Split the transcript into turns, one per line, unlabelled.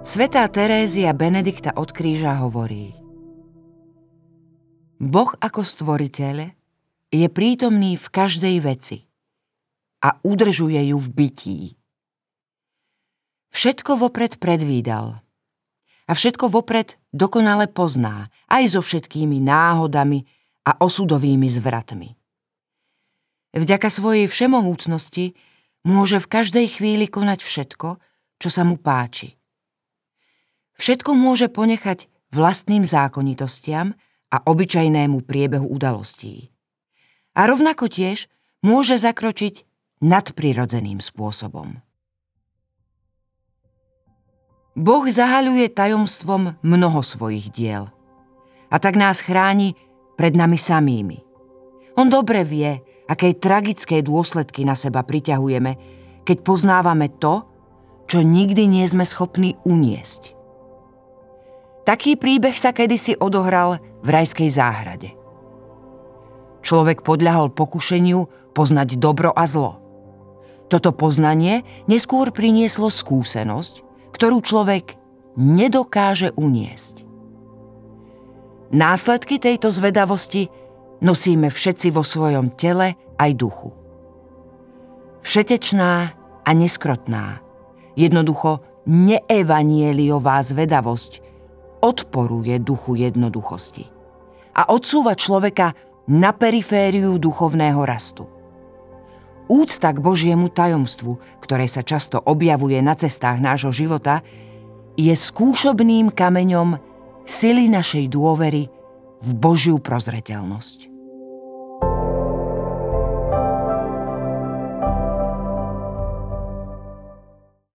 Svetá Terézia Benedikta od kríža hovorí Boh ako stvoriteľ je prítomný v každej veci a udržuje ju v bytí. Všetko vopred predvídal a všetko vopred dokonale pozná, aj so všetkými náhodami a osudovými zvratmi. Vďaka svojej všemohúcnosti môže v každej chvíli konať všetko, čo sa mu páči. Všetko môže ponechať vlastným zákonitostiam a obyčajnému priebehu udalostí. A rovnako tiež môže zakročiť nadprirodzeným spôsobom. Boh zahaľuje tajomstvom mnoho svojich diel. A tak nás chráni pred nami samými. On dobre vie, aké tragické dôsledky na seba priťahujeme, keď poznávame to, čo nikdy nie sme schopní uniesť. Taký príbeh sa kedysi odohral v rajskej záhrade. Človek podľahol pokušeniu poznať dobro a zlo. Toto poznanie neskôr prinieslo skúsenosť, ktorú človek nedokáže uniesť. Následky tejto zvedavosti nosíme všetci vo svojom tele aj duchu. Všetečná a neskrotná, jednoducho neevanieliová zvedavosť odporuje duchu jednoduchosti a odsúva človeka na perifériu duchovného rastu. Úcta k Božiemu tajomstvu, ktoré sa často objavuje na cestách nášho života, je skúšobným kameňom sily našej dôvery v Božiu prozreteľnosť.